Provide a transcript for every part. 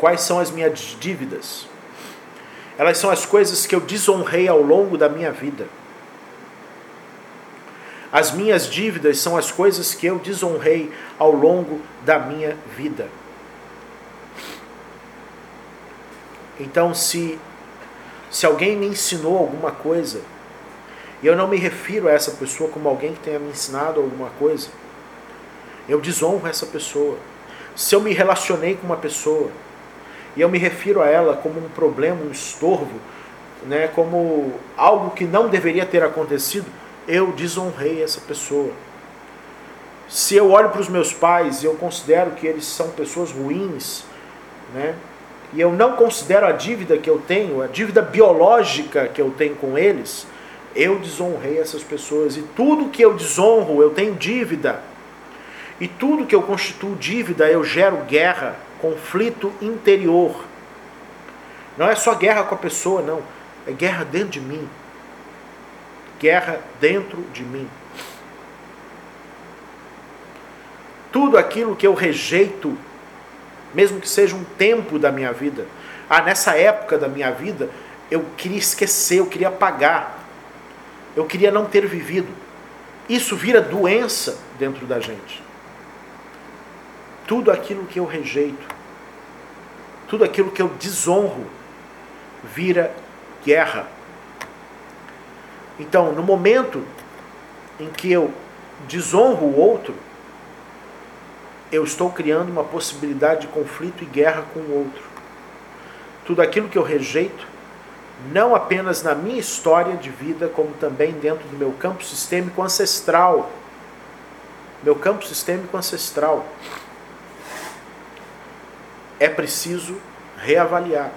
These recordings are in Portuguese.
Quais são as minhas dívidas? Elas são as coisas que eu desonrei ao longo da minha vida. As minhas dívidas são as coisas que eu desonrei ao longo da minha vida. Então, se, se alguém me ensinou alguma coisa, e eu não me refiro a essa pessoa como alguém que tenha me ensinado alguma coisa, eu desonro essa pessoa. Se eu me relacionei com uma pessoa, e eu me refiro a ela como um problema, um estorvo, né, como algo que não deveria ter acontecido, eu desonrei essa pessoa. Se eu olho para os meus pais e eu considero que eles são pessoas ruins, né, e eu não considero a dívida que eu tenho, a dívida biológica que eu tenho com eles, eu desonrei essas pessoas. E tudo que eu desonro, eu tenho dívida. E tudo que eu constituo dívida, eu gero guerra, conflito interior. Não é só guerra com a pessoa, não. É guerra dentro de mim. Guerra dentro de mim. Tudo aquilo que eu rejeito, mesmo que seja um tempo da minha vida. Ah, nessa época da minha vida, eu queria esquecer, eu queria apagar. Eu queria não ter vivido. Isso vira doença dentro da gente tudo aquilo que eu rejeito, tudo aquilo que eu desonro, vira guerra. Então, no momento em que eu desonro o outro, eu estou criando uma possibilidade de conflito e guerra com o outro. Tudo aquilo que eu rejeito, não apenas na minha história de vida, como também dentro do meu campo sistêmico ancestral. Meu campo sistêmico ancestral é preciso reavaliar.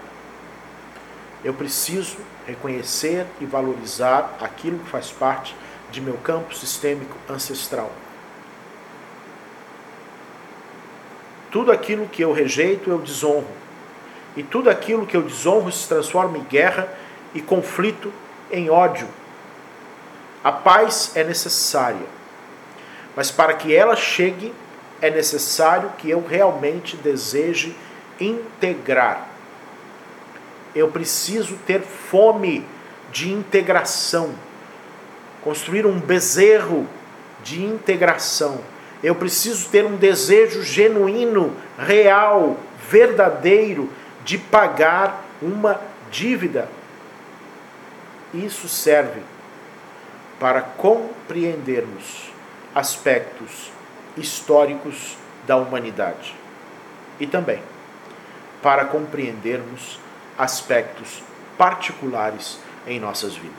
Eu preciso reconhecer e valorizar aquilo que faz parte de meu campo sistêmico ancestral. Tudo aquilo que eu rejeito, eu desonro. E tudo aquilo que eu desonro se transforma em guerra e conflito em ódio. A paz é necessária, mas para que ela chegue, é necessário que eu realmente deseje integrar. Eu preciso ter fome de integração, construir um bezerro de integração. Eu preciso ter um desejo genuíno, real, verdadeiro de pagar uma dívida. Isso serve para compreendermos aspectos históricos da humanidade e também para compreendermos aspectos particulares em nossas vidas.